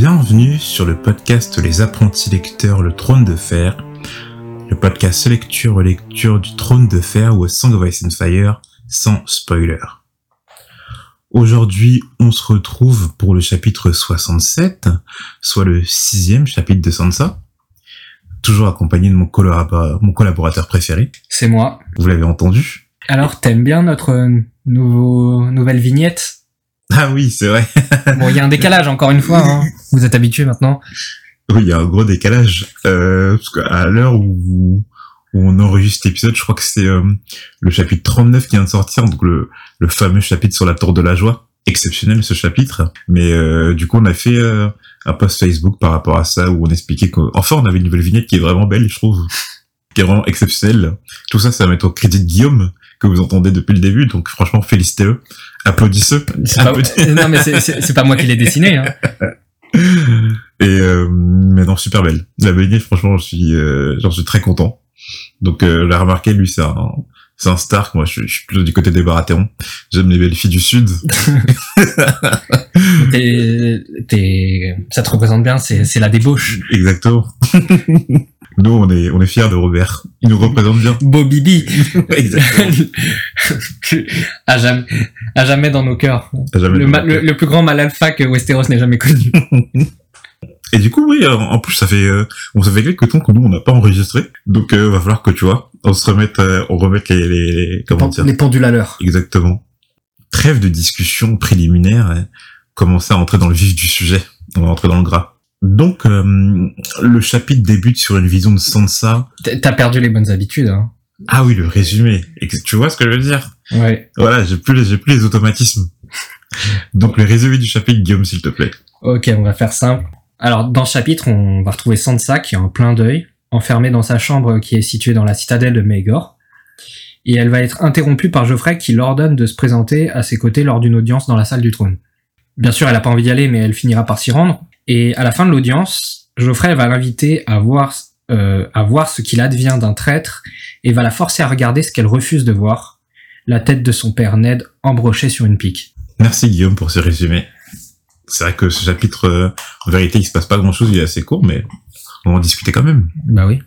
Bienvenue sur le podcast Les apprentis lecteurs Le Trône de Fer, le podcast lecture lecture du Trône de Fer ou Song of Ice and Fire sans spoiler. Aujourd'hui, on se retrouve pour le chapitre 67, soit le sixième chapitre de Sansa, toujours accompagné de mon, collabora- mon collaborateur préféré. C'est moi. Vous l'avez entendu Alors, t'aimes bien notre euh, nouveau, nouvelle vignette? Ah oui, c'est vrai. Bon, il y a un décalage, encore une fois. Hein. Vous êtes habitués maintenant. Oui, il y a un gros décalage. Euh, parce qu'à l'heure où, où on enregistre l'épisode, je crois que c'est euh, le chapitre 39 qui vient de sortir, donc le, le fameux chapitre sur la tour de la joie. Exceptionnel ce chapitre. Mais euh, du coup, on a fait euh, un post Facebook par rapport à ça où on expliquait qu'enfin on avait une nouvelle vignette qui est vraiment belle, je trouve. Qui est vraiment exceptionnelle. Tout ça, ça va mettre au crédit de Guillaume, que vous entendez depuis le début. Donc franchement, félicitez-eux. Applaudissez-eux. C'est pas- Applaudissez. non, mais c'est- pas moi qui l'ai dessiné. Hein. Et euh, mais non, super belle. La vignette, franchement, j'en suis, euh, j'en suis très content. Donc, euh, j'ai remarqué, lui, c'est un, c'est un Stark. Moi, je, suis- je suis plutôt du côté des Baratheons. J'aime les belles filles du Sud. T'es- t'es- ça te représente bien, c'est c'est la débauche. Exactement. Nous, on est, on est fiers de Robert. Il nous représente bien. Bibi. Exactement. à, jamais, à jamais dans nos cœurs. Jamais Le, vu ma- Robert. le, le plus grand mal alpha que Westeros n'ait jamais connu. Et du coup, oui, en en plus, ça fait, euh, ça fait quelques temps que nous, on n'a pas enregistré. Donc, euh, va falloir que, tu vois, on se remette, euh, on remette les, les, les- comment dire, Les pendules à l'heure. Exactement. Trêve de discussion préliminaire, hein. commencer à entrer dans le vif du sujet. On va entrer dans le gras. Donc, euh, le chapitre débute sur une vision de Sansa. T'as- perdu les bonnes habitudes. Hein. Ah oui, le résumé. Et tu vois ce que je veux dire? Ouais. Voilà, j'ai plus, les- j'ai plus les automatismes. Donc, le résumé du chapitre, Guillaume, s'il te plaît. Ok, on va faire simple. Alors, dans ce chapitre, on va retrouver Sansa qui est en plein deuil, enfermée dans sa chambre qui est située dans la citadelle de Maegor. Et elle va être interrompue par Geoffrey qui l'ordonne de se présenter à ses côtés lors d'une audience dans la salle du trône. Bien sûr, elle a pas envie d'y aller, mais elle finira par s'y rendre. Et à la fin de l'audience, Geoffrey va l'inviter à voir, euh, à voir ce qu'il advient d'un traître et va la forcer à regarder ce qu'elle refuse de voir, la tête de son père Ned embrochée sur une pique. Merci, Guillaume, pour ce résumé. C'est vrai que ce chapitre, euh, en vérité, il se passe pas grand chose, il est assez court, mais on va en discuter quand même. Bah oui.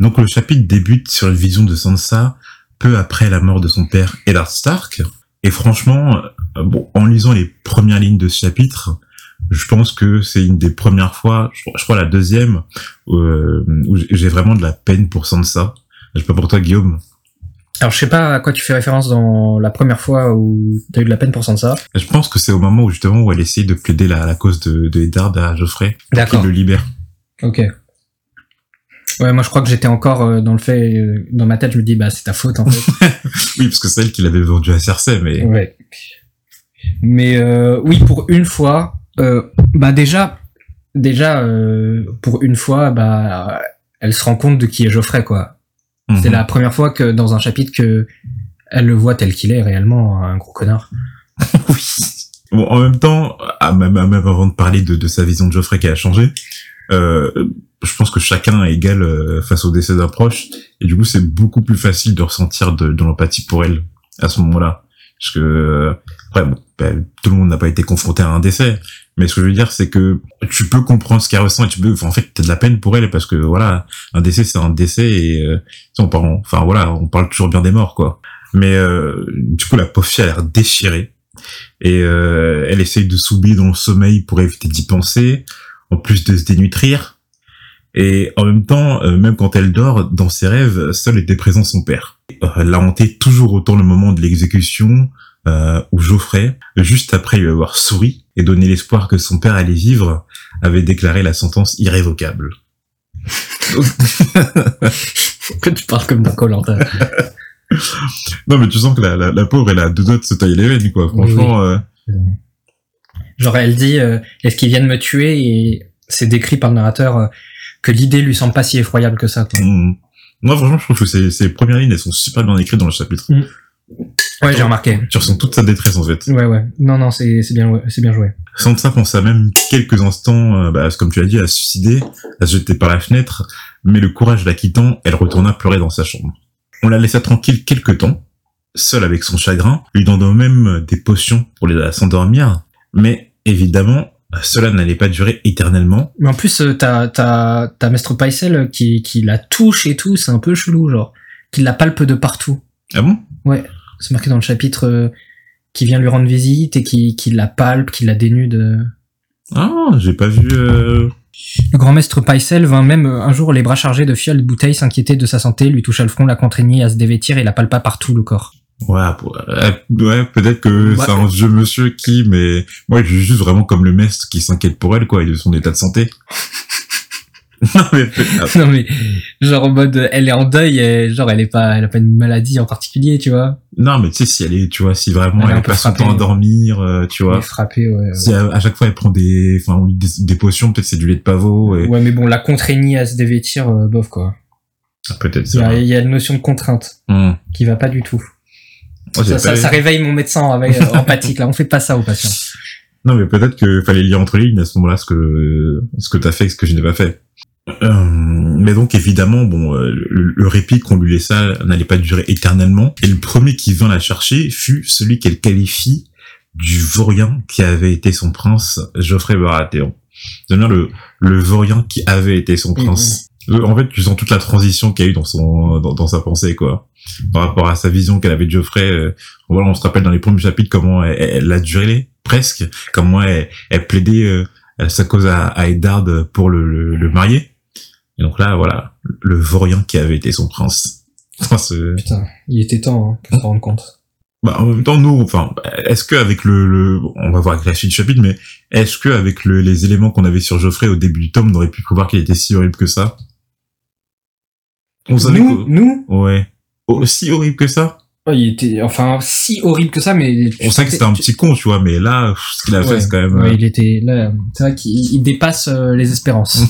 Donc le chapitre débute sur une vision de Sansa peu après la mort de son père Eddard Stark. Et franchement, euh, bon, en lisant les premières lignes de ce chapitre, je pense que c'est une des premières fois, je crois, je crois la deuxième, euh, où j'ai vraiment de la peine pour Sansa. Je sais pas pour toi, Guillaume. Alors je sais pas à quoi tu fais référence dans la première fois où t'as eu de la peine pour Sansa. Je pense que c'est au moment où justement où elle essaye de plaider la, la cause de, de Eddard à Geoffrey, qu'il le libère. Ok. Ouais, moi je crois que j'étais encore euh, dans le fait, euh, dans ma tête, je me dis bah c'est ta faute en fait. Oui, parce que c'est elle qui l'avait vendu à Cersei, mais ouais. Mais euh, oui, pour une fois, euh, bah déjà, déjà euh, pour une fois, bah elle se rend compte de qui est Geoffrey quoi. C'est Mhm. la première fois que dans un chapitre que elle le voit tel qu'il est réellement un gros connard. Oui. Bon, en même temps, à même, à même avant de parler de, de sa vision de Geoffrey qui a changé, euh, je pense que chacun est égal euh, face au décès d'un proche, et du coup, c'est beaucoup plus facile de ressentir de, de l'empathie pour elle à ce moment-là. Parce que, euh, après, bon, ben, tout le monde n'a pas été confronté à un décès, mais ce que je veux dire, c'est que tu peux comprendre ce qu'elle ressent, et tu peux, enfin, en fait, t'as de la peine pour elle, parce que, voilà, un décès, c'est un décès, et euh, on parle, enfin, voilà, on parle toujours bien des morts, quoi. Mais euh, du coup, la pauvre fille a l'air déchirée et euh, elle essaye de s'oublier dans le sommeil pour éviter d'y penser, en plus de se dénutrir. Et en même temps, euh, même quand elle dort, dans ses rêves, seul était présent son père. Euh, Elle l'a hanté toujours autant le moment de l'exécution, euh, où Geoffrey, juste après lui avoir souri et donné l'espoir que son père allait vivre, avait déclaré la sentence irrévocable. que tu parles comme d'un Colanta? Non mais tu sens que la, la, la pauvre, elle a deux doigts de se tailler les veines, quoi. Franchement, euh, Genre elle dit euh, est-ce qu'ils viennent me tuer? Et c'est décrit par le narrateur euh, que l'idée lui semble pas si effroyable que ça. Quoi. mm. moi franchement, je trouve que ces, ces premières lignes, elles sont super bien écrites dans le chapitre. Ouais, j'ai remarqué. Tu ressens toute sa détresse en fait. Ouais, ouais. Non, non, c'est c'est bien, c'est bien joué. Sansa pensa même quelques instants, euh, bah, comme tu as dit, à se suicider, à se jeter par la fenêtre, mais le courage la quittant, elle retourna pleurer dans sa chambre. On la laissa tranquille quelques temps, seule avec son chagrin, lui donnant même des potions pour à s'endormir, mais évidemment, cela n'allait pas durer éternellement. Mais en plus, euh, t'as, t'as, t'as Maître Paisel qui, qui la touche et tout, c'est un peu chelou, genre. Qui la palpe de partout. Ah bon? C'est marqué dans le chapitre euh, qui vient lui rendre visite et qui, qui la palpe, qui la dénude. Ah, j'ai pas vu. euh, Le grand maître Paisel vint même euh, un jour les bras chargés de fioles et de bouteilles s'inquiéter de sa santé, lui toucha le front, la contraignit à se dévêtir et la palpa partout le corps. Ouais, ouais, peut-être que Ouais. c'est un vieux monsieur qui, mais moi, je suis juste vraiment comme le maître qui s'inquiète pour elle, quoi, et de son état de santé. non, mais peut- non mais, genre en mode, elle est en deuil, et genre elle est pas, elle a pas une maladie en particulier, tu vois. non, mais tu sais, si elle est, tu vois, si vraiment Elle elle, passe son temps à dormir, euh, tu Elle vois. est frappée, ouais. Si à, à chaque fois elle prend des, enfin, des, des potions, peut-être c'est du lait de pavot, et Ouais, mais bon, la contraignit à se dévêtir, euh, bof quoi. peut-être Il y, a, il y a une notion de contrainte Hum. qui va pas du tout. Ça, ça, pas- ça réveille mon médecin avec, euh, empathique, là. On fait pas ça aux patients. Non, mais peut-être que fallait lire entre les lignes à ce moment-là ce que ce que t'as fait et ce que je n'ai pas fait. Euh, mais donc évidemment, bon, euh, le, le répit qu'on lui laissa n'allait pas durer éternellement. Et le premier qui vint la chercher fut celui qu'elle qualifie du vaurien qui avait été son prince, Geoffrey Baratheon. Bien le le vaurien qui avait été son prince. Euh, En fait, tu sens toute la transition qu'il y a eu dans son dans, dans sa pensée, quoi, par rapport à sa vision qu'elle avait de Geoffrey. euh, voilà, on se rappelle dans les premiers chapitres comment elle, elle a duré presque, comment elle, elle plaidait euh, sa cause à, à Eddard pour le, le, le marier. Et donc là, voilà, le vaurien qui avait été son prince. Enfin, Putain, il était temps, hein, pour se rendre compte. bah, en même temps, nous, enfin, est-ce que avec le, le, on va voir avec la suite du chapitre, mais est-ce que avec le, les éléments qu'on avait sur Geoffrey au début du tome, on aurait pu prévoir qu'il était si horrible que ça? On Nous, nous, ouais, aussi horrible que ça. oh, il était, enfin, si horrible que ça, mais. On sait que c'était un petit con, tu vois, mais là, ce qu'il a fait, Ouais, c'est quand même. ouais, euh, il était, là, c'est vrai qu'il il dépasse euh, les espérances.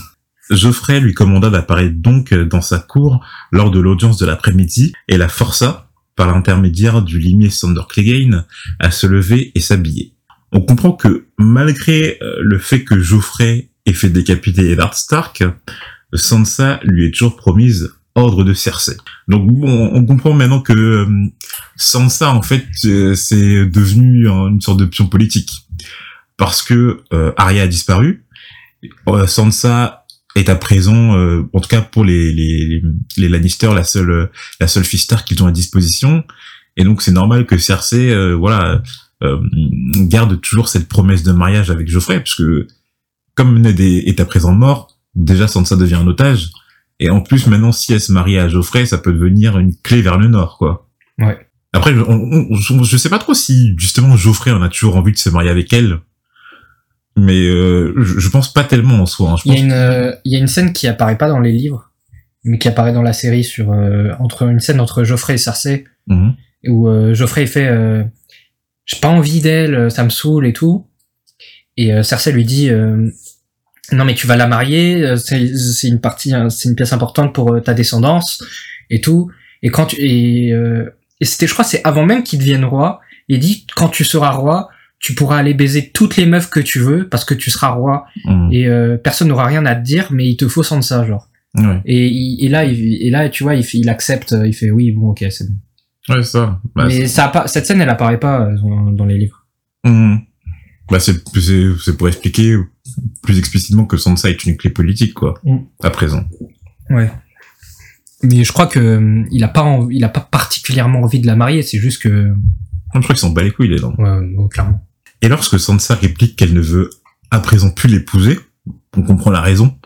Geoffrey lui commanda d'apparaître donc dans sa cour lors de l'audience de l'après-midi et la força, par l'intermédiaire du limier Sander Clegane, à se lever et s'habiller. On comprend que malgré euh, le fait que Geoffrey ait fait décapiter Eddard Stark, Sansa lui est toujours promise ordre de Cersei. Donc on comprend maintenant que euh, Sansa en fait euh, c'est devenu une sorte de pion politique parce que euh, Arya a disparu, euh, Sansa est à présent, euh, en tout cas pour les, les, les Lannister, la seule la seule fille star qu'ils ont à disposition. Et donc c'est normal que Cersei, voilà, garde toujours cette promesse de mariage avec Geoffrey, puisque comme Ned est à présent mort, déjà Sansa devient un otage. Et en plus maintenant, si elle se marie à Geoffrey, ça peut devenir une clé vers le nord, quoi. Ouais. Après, on, on- je- sais pas trop si justement Geoffrey en a toujours envie de se marier avec elle. Mais euh, je, je pense pas tellement en soi. hein. Je Il y a une, euh, il y a une scène qui apparaît pas dans les livres, mais qui apparaît dans la série sur, euh, entre, une scène entre Geoffrey et Cersei, Mhm. où euh, Geoffrey fait, euh, j'ai pas envie d'elle, euh, ça me saoule et tout. Et euh, Cersei lui dit, euh, non mais tu vas la marier, euh, c'est une partie, hein, c'est une pièce importante pour euh, ta descendance et tout. Et quand tu, et, euh, et c'était, je crois, c'est avant même qu'il devienne roi. Il dit, quand tu seras roi, tu pourras aller baiser toutes les meufs que tu veux parce que tu seras roi Mhm. et euh, personne n'aura rien à te dire, mais il te faut sans ça, genre. Ouais. Et, et là, il, et là, tu vois, il, fait- il accepte, il fait oui, bon, ok, c'est bon. Ouais, ça. Bah, mais ça cette scène, elle apparaît pas euh, dans, dans les livres. Mhm. Bah, c'est, pour expliquer plus explicitement que Sansa est une clé politique, quoi. Mm. À présent. Ouais. Mais je crois que euh, il a pas, env- il a pas particulièrement envie de la marier. C'est juste que, Je crois qu'il s'en bat les couilles, les ouais, clairement. Et lorsque Sansa réplique qu'elle ne veut à présent plus l'épouser, on comprend la raison.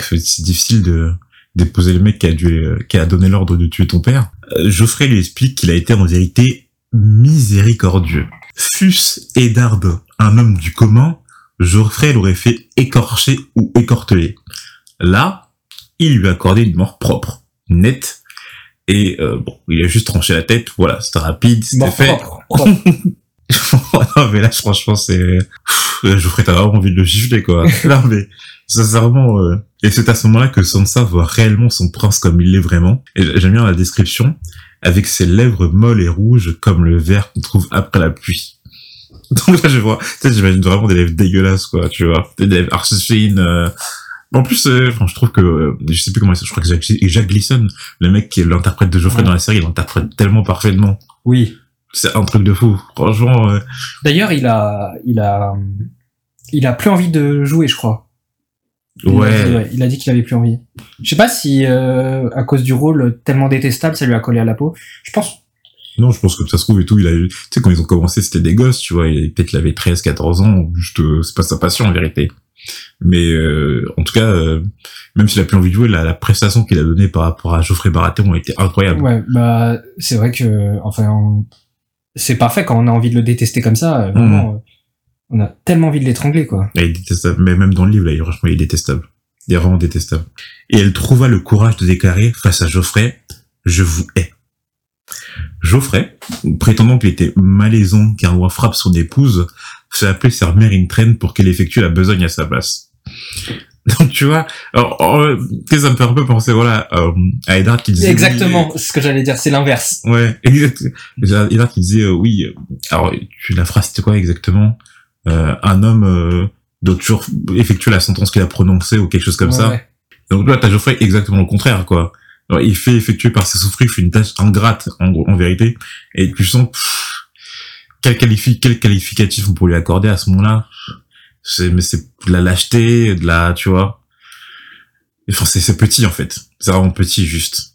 C'est difficile de d'épouser le mec qui a dû, qui a donné l'ordre de tuer ton père. Euh, Geoffrey lui explique qu'il a été en vérité miséricordieux. Fût-ce Eddard un homme du commun, Geoffrey l'aurait fait écorcher ou écorteler. Là, il lui a accordé une mort propre, nette, et euh, bon, il a juste tranché la tête, voilà, c'était rapide, c'était fait. propre, propre. non, mais là, franchement, c'est... Geoffrey, t'as vraiment envie de le gifler, quoi. non, mais sincèrement... Euh... Et c'est à ce moment-là que Sansa voit réellement son prince comme il l'est vraiment. Et j'aime bien la description, avec ses lèvres molles et rouges comme le verre qu'on trouve après la pluie. Donc là, je vois... Tu sais, j'imagine vraiment des lèvres dégueulasses, quoi, tu vois. Des lèvres fines... euh. En plus, euh, enfin, je trouve que... euh, Je sais plus comment il s'appelle, je crois que Jack, Jack Gleason, le mec qui est l'interprète de Geoffrey Ouais. dans la série, il l'interprète tellement parfaitement. Oui. C'est un truc de fou. Franchement... euh, D'ailleurs, il a, il a, il a plus envie de jouer, je crois. Il Ouais. a dit, ouais, il a dit qu'il avait plus envie. Je sais pas si euh, à cause du rôle tellement détestable, ça lui a collé à la peau. Je pense. Non, je pense que ça se trouve et tout, il a tu sais, quand ils ont commencé, c'était des gosses, tu vois, il- peut-être qu'il avait 13, 14 ans, juste, euh, c'est pas sa passion, en vérité. Mais, euh, en tout cas, euh, même s'il a plus envie de jouer, la, la prestation qu'il a donnée par rapport à Geoffrey Baratheon a été incroyable. Ouais, bah c'est vrai que enfin on- c'est parfait quand on a envie de le détester comme ça. euh, Vraiment, euh, on a tellement envie de l'étrangler quoi. Et il est détestable. Mais même dans le livre, là, il, franchement, il est détestable. Il est vraiment détestable. Et elle trouva le courage de déclarer face à Geoffrey, je vous hais. Geoffrey, prétendant qu'il était malaisant qu'un roi frappe son épouse, fait appeler sa mère une traîne pour qu'elle effectue la besogne à sa place. Donc tu vois, alors, euh, sais, ça me fait un peu penser voilà euh, à Eddard qui disait Exactement, ce que j'allais dire, c'est l'inverse. Ouais, exact. Eddard qui disait euh, oui. euh, Alors la phrase c'était quoi exactement? euh, Un homme euh, doit toujours effectuer la sentence qu'il a prononcée ou quelque chose comme Ouais, ça. ouais. Donc là t'as Geoffrey exactement le contraire quoi. Alors, il fait effectuer par ses souffrices une tâche ingrate en, en vérité et tu sens pff, quel qualifi quel qualificatif on pourrait lui accorder à ce moment-là? C'est mais c'est de la lâcheté, de la tu vois. Enfin c'est petit en fait. C'est vraiment petit juste.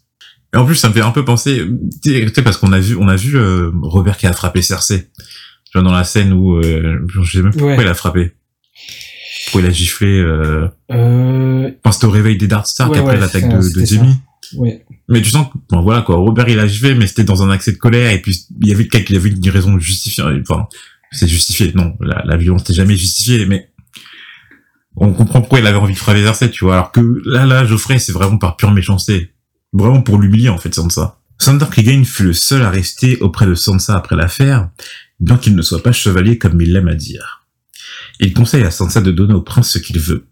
Et en plus, ça me fait un peu penser, tu sais, parce qu'on a vu, on a vu euh, Robert qui a frappé Cersei. Vois, dans la scène où, euh, je sais même pas pourquoi Ouais. il a frappé. Pourquoi il a giflé, euh... Euh, enfin, c'était au réveil des Dark Stark Ouais, après ouais, l'attaque de, de. Jamie. ouais. Mais tu sens que, bon, voilà, quoi, Robert il a giflé, mais c'était dans un accès de colère, et puis, il y avait quelqu'un, y avait une raison justifiée, enfin, c'est justifié, non, la, la violence n'est jamais justifiée, mais, on comprend pourquoi il avait envie de frapper Cersei, tu vois, alors que là, là, Geoffrey, c'est vraiment par pure méchanceté. Vraiment pour l'humilier, en fait, Sansa. Sandor Clegane fut le seul à rester auprès de Sansa après l'affaire, bien qu'il ne soit pas chevalier comme il l'aime à dire. Il conseille à Sansa de donner au prince ce qu'il veut,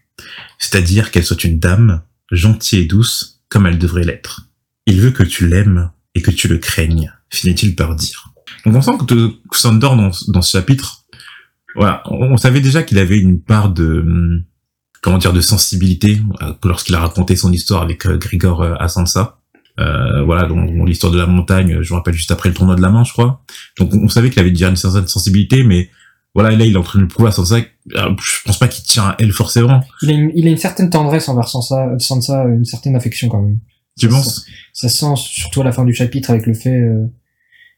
c'est-à-dire qu'elle soit une dame, gentille et douce, comme elle devrait l'être. Il veut que tu l'aimes et que tu le craignes, finit-il par dire. Donc on sent que Sandor, dans, dans ce chapitre, voilà, on, savait déjà qu'il avait une part de, hum, comment dire, de sensibilité euh, lorsqu'il a raconté son histoire avec euh, Grigor euh, à Sansa. Euh, voilà, donc l'histoire de la montagne, je me rappelle juste après le tournoi de la main, je crois. Donc on, on savait qu'il avait déjà une certaine sensibilité, mais voilà, là il est en train de le prouver à Sansa. Je pense pas qu'il tient à elle forcément. Il a, une, il a une certaine tendresse envers Sansa, Sansa, une certaine affection quand même. Tu Ça penses? Ça se sent surtout à la fin du chapitre avec le fait euh,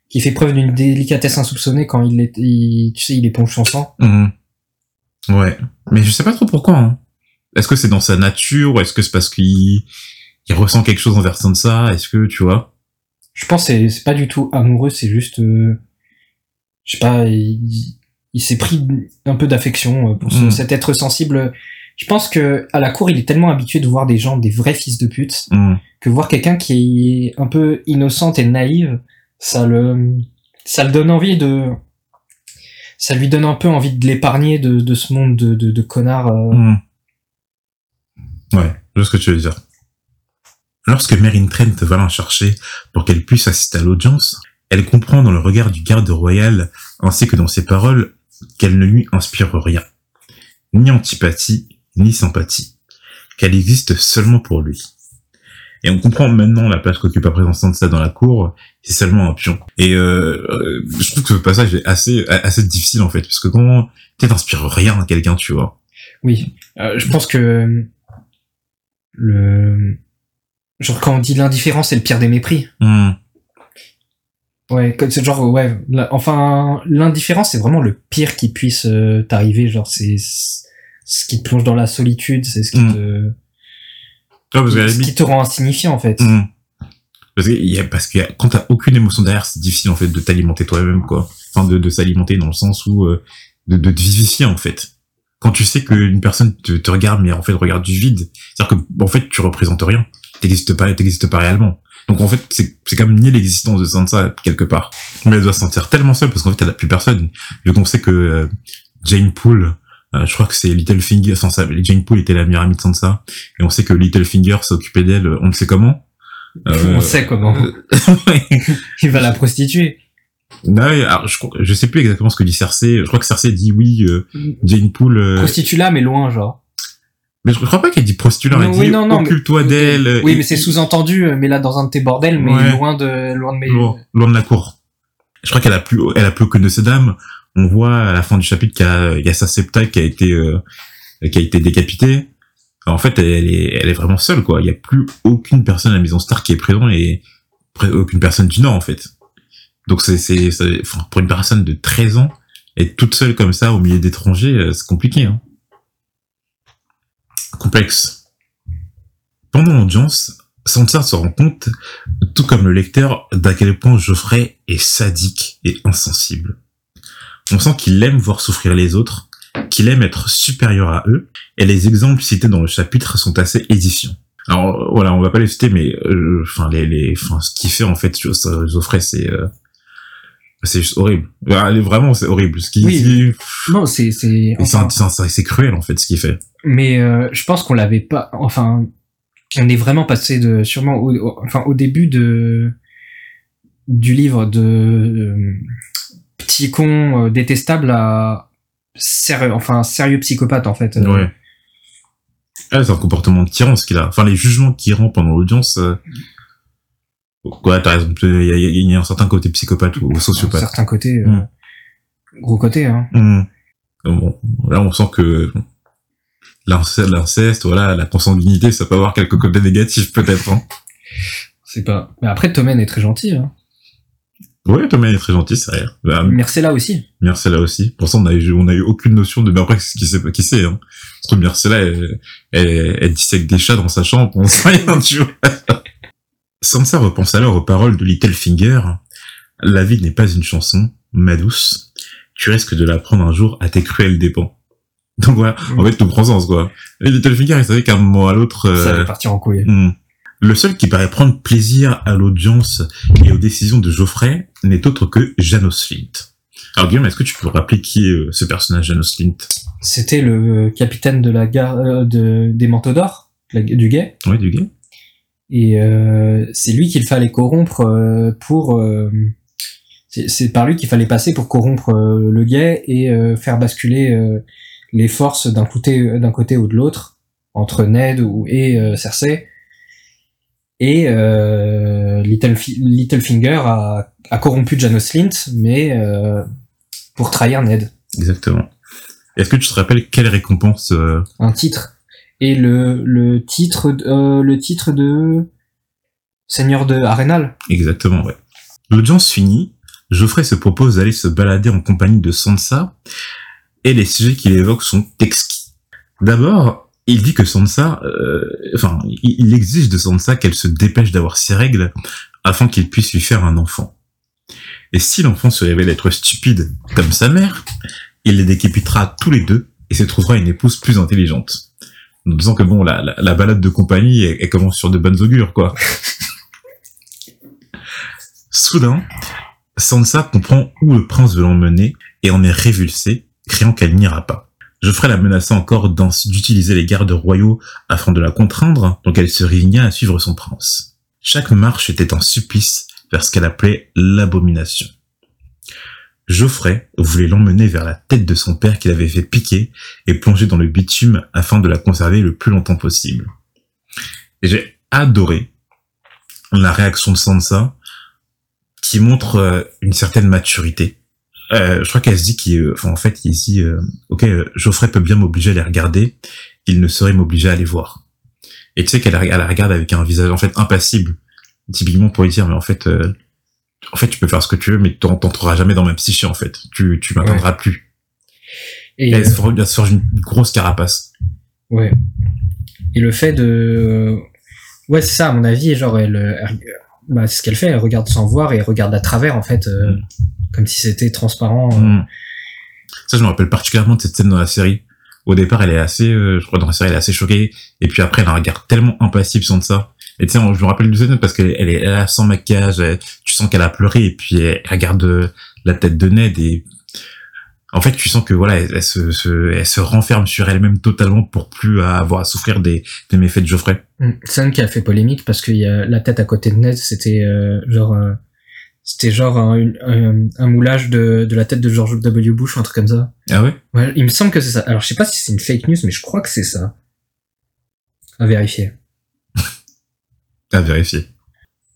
qu'il fait preuve d'une délicatesse insoupçonnée quand il est, il- tu sais, il éponge son sang. Mhm. Ouais, mais je sais pas trop pourquoi. Hein. Est-ce que c'est dans sa nature ou est-ce que c'est parce qu'il il ressent quelque chose envers Sansa Est-ce que tu vois? Je pense que c'est- pas du tout amoureux, c'est juste, euh, je sais pas, il, il s'est pris un peu d'affection euh, pour ce- Mm. cet être sensible. Je pense que à la cour, il est tellement habitué de voir des gens, des vrais fils de pute, Mhm. que voir quelqu'un qui est un peu innocente et naïve, ça le, ça le donne envie de, ça lui donne un peu envie de l'épargner de, de ce monde de, de, de connards. euh. Mhm. Ouais, je vois ce que tu veux dire. Lorsque Meryn Trent va la chercher pour qu'elle puisse assister à l'audience, elle comprend dans le regard du garde royal ainsi que dans ses paroles qu'elle ne lui inspire rien. Ni antipathie, ni sympathie. Qu'elle existe seulement pour lui. Et on comprend maintenant la place qu'occupe à présent Sansa dans la cour, c'est seulement un pion. Et euh, euh, je trouve que ce passage est assez assez difficile en fait, parce que quand tu t'inspires rien à quelqu'un, tu vois? Oui, Euh, je pense que le, genre quand on dit l'indifférence, c'est le pire des mépris. Hmm. Ouais, comme- c'est genre ouais, la- enfin l'indifférence c'est vraiment le pire qui puisse euh, t'arriver, genre c'est ce qui te plonge dans la solitude, c'est ce qui Mm. te parce ce qui te rend insignifiant en fait. Mhm. Parce que, il y a, parce que quand t'as aucune émotion derrière, c'est difficile en fait de t'alimenter toi-même, quoi. Enfin, de, de s'alimenter dans le sens où euh, de, de te vivifier en fait. Quand tu sais qu'une personne te, te regarde, mais en fait regarde du vide, c'est-à-dire que en fait tu représentes rien, t'existes pas, t'existes pas réellement. Donc en fait c'est comme nier l'existence de Sansa quelque part. Mais elle doit se sentir tellement seule parce qu'en fait elle a plus personne. Vu qu'on sait que euh, Jane Poole, euh, je crois que c'est Littlefinger, enfin ça, Jane Poole était la meilleure amie de Sansa, et on sait que Littlefinger occupé d'elle, on ne sait comment. Euh, On sait comment. Il va la prostituer. Non, et alors, je, je sais plus exactement ce que dit Cersei. Je crois que Cersei dit oui, euh, Jane Poole. euh, Prostitue là mais loin genre. Mais je crois pas qu'elle dit prostituée. Elle dit oui, mais- occupe-toi d'elle. Oui, et- mais c'est sous-entendu, mais là dans un de tes bordels, mais Ouais. loin de loin de mes. loin, loin de la cour. Je crois qu'elle a plus, elle a plus aucune de ces dames. on voit à la fin du chapitre qu'il y a, il y a sa septa qui a été euh, qui a été décapitée. En fait, elle est, elle est vraiment seule, quoi. Il y a plus aucune personne à la maison Star qui est présente et aucune personne du Nord, en fait. Donc c'est, c'est, pour une personne de 13 ans, être toute seule comme ça au milieu d'étrangers, euh, c'est compliqué, hein. Complexe. Pendant l'audience, Sansa se rend compte, tout comme le lecteur, d'à quel point Geoffrey est sadique et insensible. On sent qu'il aime voir souffrir les autres, qu'il aime être supérieur à eux, et les exemples cités dans le chapitre sont assez édifiants. Alors voilà, on va pas les citer, mais euh, enfin les, les, enfin ce qu'il fait en fait Geoffrey, c'est euh, c'est juste horrible. Ah, Vraiment, c'est horrible. Ce Oui. dit, Non, c'est c'est enfin, c'est cruel en fait ce qu'il fait. mais euh, je pense qu'on l'avait pas enfin on est vraiment passé de sûrement au, au- enfin au début de du livre de euh, petit con euh, détestable à sérieux enfin sérieux psychopathe en fait Euh, Ouais. Ah, c'est un comportement de tyran ce qu'il a. Enfin, les jugements qu'il rend pendant l'audience. Quoi, t'as raison. Il y, a, il y a un certain côté psychopathe ou sociopathe. certain côté euh, Mm. gros côté hein Hum. Bon, là, on sent que l'inceste, voilà, la consanguinité, ça peut avoir quelques côtés négatifs, peut-être. Hein. c'est pas mais après Tommen est très gentil hein. Ouais, Thomas est très gentil, c'est vrai. Bah, Myrcella aussi Myrcella aussi. Pour ça, on a eu, on a eu aucune notion de, mais après, qui c'est, qui c'est, hein. Parce que Myrcella, elle, elle, elle dissèque des chats dans sa chambre, on sait rien, tu vois. Sansa repense alors aux paroles de Littlefinger. La vie n'est pas une chanson, ma douce. Tu risques de la prendre un jour à tes cruels dépens. Donc voilà, en fait, tout prend sens, quoi. Et Littlefinger, il savait qu'à un moment à l'autre, ça euh, va partir en couille Hmm. Le seul qui paraît prendre plaisir à l'audience et aux décisions de Geoffrey n'est autre que Janos Flint. Alors Guillaume, est-ce que tu peux rappeler qui est euh, ce personnage Janos Flint? C'était le capitaine de la gare euh, de des manteaux d'or du guet? Ouais, du gars Et euh, c'est lui qu'il fallait corrompre euh, pour. euh, c'est par lui qu'il fallait passer pour corrompre euh, le guet et euh, faire basculer euh, les forces d'un côté, d'un côté ou de l'autre entre Ned ou, et euh, Cersei. Et euh, Little, Littlefinger a, a corrompu Janos Slint, mais euh, pour trahir Ned. Exactement. Est-ce que tu te rappelles quelle récompense euh, Un titre. Et le, le titre, de- euh, le titre de Seigneur de Arenal. Exactement, ouais. L'audience finie, Geoffrey se propose d'aller se balader en compagnie de Sansa, et les sujets qu'il évoque sont exquis. D'abord, il dit que Sansa, euh, enfin, il il exige de Sansa qu'elle se dépêche d'avoir ses règles afin qu'il puisse lui faire un enfant. Et si l'enfant se révèle être stupide comme sa mère, il les décapitera tous les deux et se trouvera une épouse plus intelligente. En disant que bon, la, la, la balade de compagnie, elle, elle commence sur de bonnes augures, quoi. Soudain, Sansa comprend où le prince veut l'emmener et en est révulsée, criant qu'elle n'ira pas. Geoffrey la menaça encore d'utiliser les gardes royaux afin de la contraindre, donc elle se résigna à suivre son prince. Chaque marche était un supplice vers ce qu'elle appelait l'abomination. Geoffrey voulait l'emmener vers la tête de son père qu'il avait fait piquer et plonger dans le bitume afin de la conserver le plus longtemps possible. J'ai adoré la réaction de Sansa qui montre euh, une certaine maturité. Euh, je crois qu'elle se dit qu'il, euh, enfin en fait, il se dit, euh, ok, euh, Geoffrey peut bien m'obliger à les regarder, il ne saurait m'obliger à les voir. Et tu sais qu'elle la- elle la regarde avec un visage en fait impassible, typiquement pour lui dire, mais en fait, euh, en fait, tu peux faire ce que tu veux, mais tu t'entreras jamais dans ma psyché en fait. Tu, tu m'atteindras plus. Et, elle, euh, se forge, elle se forge une grosse carapace. Ouais. Et le fait de, ouais, c'est ça à mon avis. Genre, elle, elle- bah, c'est ce qu'elle fait. Elle regarde sans voir et elle regarde à travers en fait, euh, Mm. comme si c'était transparent. euh. Mm. Ça, je me rappelle particulièrement de cette scène dans la série. Au départ, elle est assez, euh, je crois dans la série, elle est assez choquée. Et puis après, elle a un regard tellement impassible sur ça. Et tu sais, je me rappelle de cette scène parce qu'elle elle est est sans maquillage. elle- tu sens qu'elle a pleuré et puis elle regarde la tête de Ned et en fait, tu sens que voilà, elle, elle se, se- elle se renferme sur elle-même totalement pour plus avoir à souffrir des, des méfaits de Geoffrey. Mm. Scène qui a fait polémique parce qu'il y a la tête à côté de Ned, c'était euh, genre, euh, c'était genre un, un moulage de, de la tête de George W. Bush ou un truc comme ça. Ah ouais? Ouais, il me semble que c'est ça. Alors, je sais pas si c'est une fake news, mais je crois que c'est ça. À vérifier. Vérifier.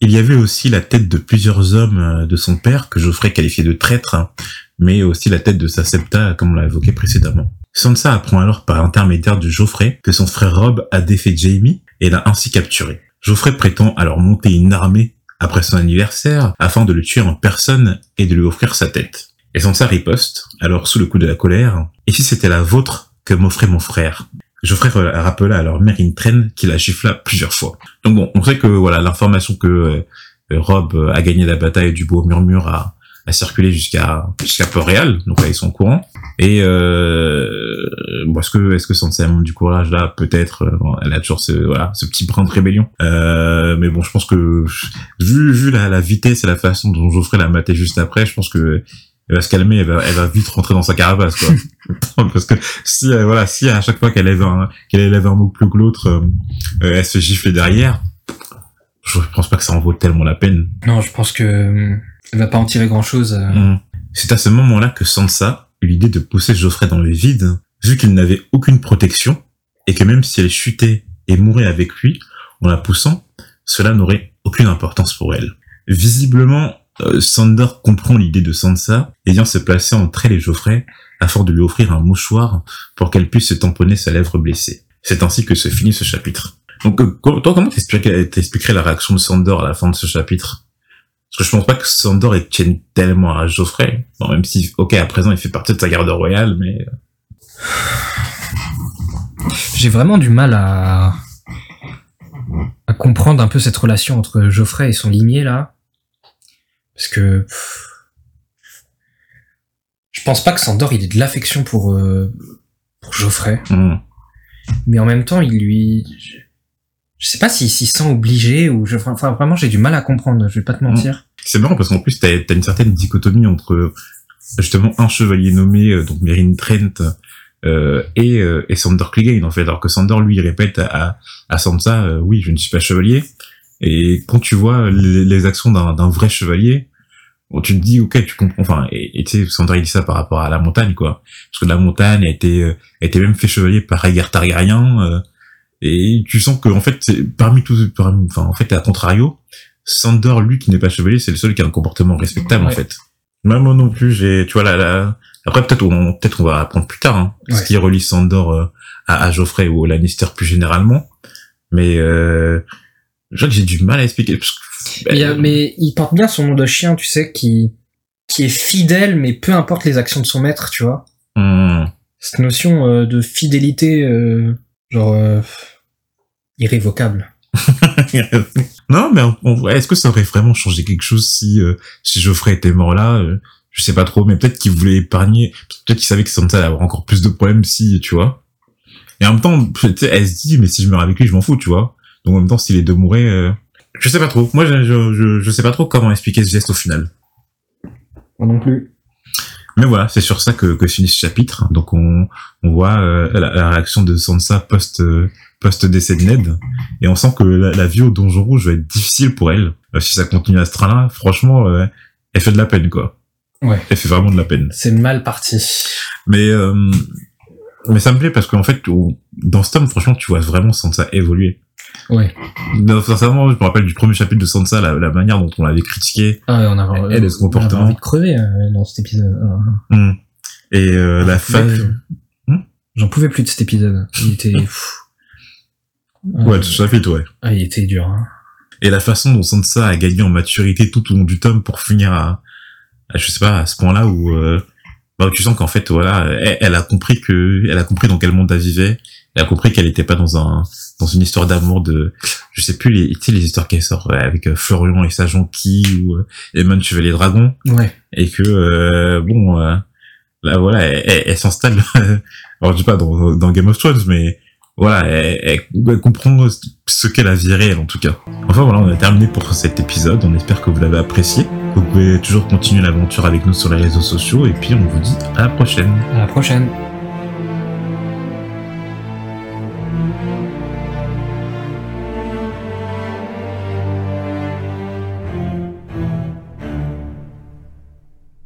Il y avait aussi la tête de plusieurs hommes euh, de son père, que Geoffrey qualifiait de traître, mais aussi la tête de sa septa, comme on l'a évoqué précédemment. Sansa apprend alors par l'intermédiaire de Geoffrey que son frère Rob a défait Jaime et l'a ainsi capturé. Geoffrey prétend alors monter une armée après son anniversaire afin de le tuer en personne et de lui offrir sa tête. Et Sansa riposte, alors sous le coup de la colère, et si c'était la vôtre que m'offrait mon frère? Geoffrey rappela alors Meryn Tren qui la gifla plusieurs fois. Donc bon, on sait que voilà l'information que euh, Rob a gagné la bataille du beau murmure a, circulé jusqu'à jusqu'à Port-Réal, donc là ils sont au courant. Et euh, bon, est-ce que est-ce que Sansa a du courage là Peut-être. Euh, elle a toujours ce voilà ce petit brin de rébellion. Euh, mais bon, je pense que vu vu la, la vitesse et la façon dont Geoffrey l'a maté juste après, je pense que elle va se calmer, elle va, elle va vite rentrer dans sa carapace, quoi. Parce que si, euh, voilà, si à chaque fois qu'elle lève un, qu'elle élève un mot plus que l'autre, euh, euh, elle se gifle derrière, je pense pas que ça en vaut tellement la peine. Non, je pense que elle va pas en tirer grand chose. Mmh. C'est à ce moment-là que Sansa eut l'idée de pousser Geoffrey dans le vide, vu qu'il n'avait aucune protection, et que même si elle chutait et mourait avec lui, en la poussant, cela n'aurait aucune importance pour elle. Visiblement, euh, Sandor comprend l'idée de Sansa vient se placer entre elle et Geoffrey afin de lui offrir un mouchoir pour qu'elle puisse se tamponner sa lèvre blessée. C'est ainsi que se finit ce chapitre. Donc, euh, toi, comment t'expliquerais la réaction de Sandor à la fin de ce chapitre? Parce que je pense pas que Sandor tienne tellement à Geoffrey. Bon, même si, ok, à présent, il fait partie de sa garde royale, mais... Euh. J'ai vraiment du mal à... à comprendre un peu cette relation entre Geoffrey et son limier, là. Parce que je pense pas que Sandor il ait de l'affection pour euh, pour Geoffrey, mmh. mais en même temps il lui, je, sais pas s'il s'y sent obligé ou je... enfin vraiment j'ai du mal à comprendre. Je vais pas te mentir. Mmh. C'est marrant parce qu'en plus t'as as une certaine dichotomie entre justement un chevalier nommé euh, donc Meryn Trent euh, et, euh, et Sandor Clegane en fait alors que Sandor lui répète à, à Sansa euh, oui je ne suis pas chevalier et quand tu vois les, les actions d'un vrai chevalier, bon, tu te dis ok, tu comprends. Enfin, et tu sais, Sandra il dit ça par rapport à la montagne, quoi. Parce que la montagne a été, euh, a été même fait chevalier par Rhaegar Targaryen. Euh, et tu sens que en fait, parmi tous, enfin en fait, à contrario, Sandor, lui qui n'est pas chevalier, c'est le seul qui a un comportement respectable en fait. Même moi non plus, j'ai, tu vois là, là après peut-être on, peut-être on va apprendre plus tard hein, ce qui relie Sandor euh, à, à, Geoffrey ou au Lannister plus généralement. Mais euh, je crois que j'ai du mal à expliquer. Mais, il porte bien son nom de chien, tu sais, qui, qui est fidèle, mais peu importe les actions de son maître, tu vois. Hmm. Cette notion euh, de fidélité, euh, genre, euh, irrévocable. non, mais est-ce que ça aurait vraiment changé quelque chose si, si Geoffrey était mort là Je sais pas trop, mais peut-être qu'il voulait épargner, peut-être qu'il savait que Sansa allait avoir encore plus de problèmes si, tu vois. Et en même temps, elle se dit, mais si je meurs avec lui, je m'en fous, tu vois. Donc en même temps, si les deux mouraient, euh, je sais pas trop. Moi, je, je, je sais pas trop comment expliquer ce geste au final. Moi non plus. Mais voilà, c'est sur ça que, que finit ce chapitre. Donc on, on voit euh, la, réaction de Sansa post euh, post décès de Ned, et on sent que la, vie au Donjon Rouge va être difficile pour elle. si ça continue à ce train-là, franchement, elle fait de la peine quoi. Ouais. Elle fait vraiment de la peine. C'est mal parti. Mais mais ça me plaît parce qu'en fait, dans ce tome, franchement, tu vois vraiment Sansa évoluer. Ouais. Non, sincèrement, je me rappelle du premier chapitre de Sansa, la, la manière dont on l'avait critiqué. Ah ouais, on avait, elle et son comportement. On envie de crever euh, dans cet épisode. Mmh. Et euh, la fin. Mmh J'en pouvais plus de cet épisode. Il était. ouais, tout chapitre, ouais. Ah, il était dur. Hein. Et la façon dont Sansa a gagné en maturité tout au long du tome pour finir à, à je sais pas, à ce point-là où, euh, bah, tu sens qu'en fait, voilà, elle, elle, a compris que, elle a compris dans quel monde elle vivait elle a compris qu'elle était pas dans un dans une histoire d'amour de je sais plus les tu sais les histoires qu'elle sort avec euh, Florian et sa jonquille ou euh, Eamon Chevalier Dragon. Ouais. Et que euh, bon euh, là voilà elle, elle, s'installe alors je dis pas dans, dans Game of Thrones mais voilà elle, elle comprend ce qu'est la vie réelle en tout cas. Enfin voilà on a terminé pour cet épisode. On espère que vous l'avez apprécié. Vous pouvez toujours continuer l'aventure avec nous sur les réseaux sociaux. Et puis on vous dit à la prochaine. À la prochaine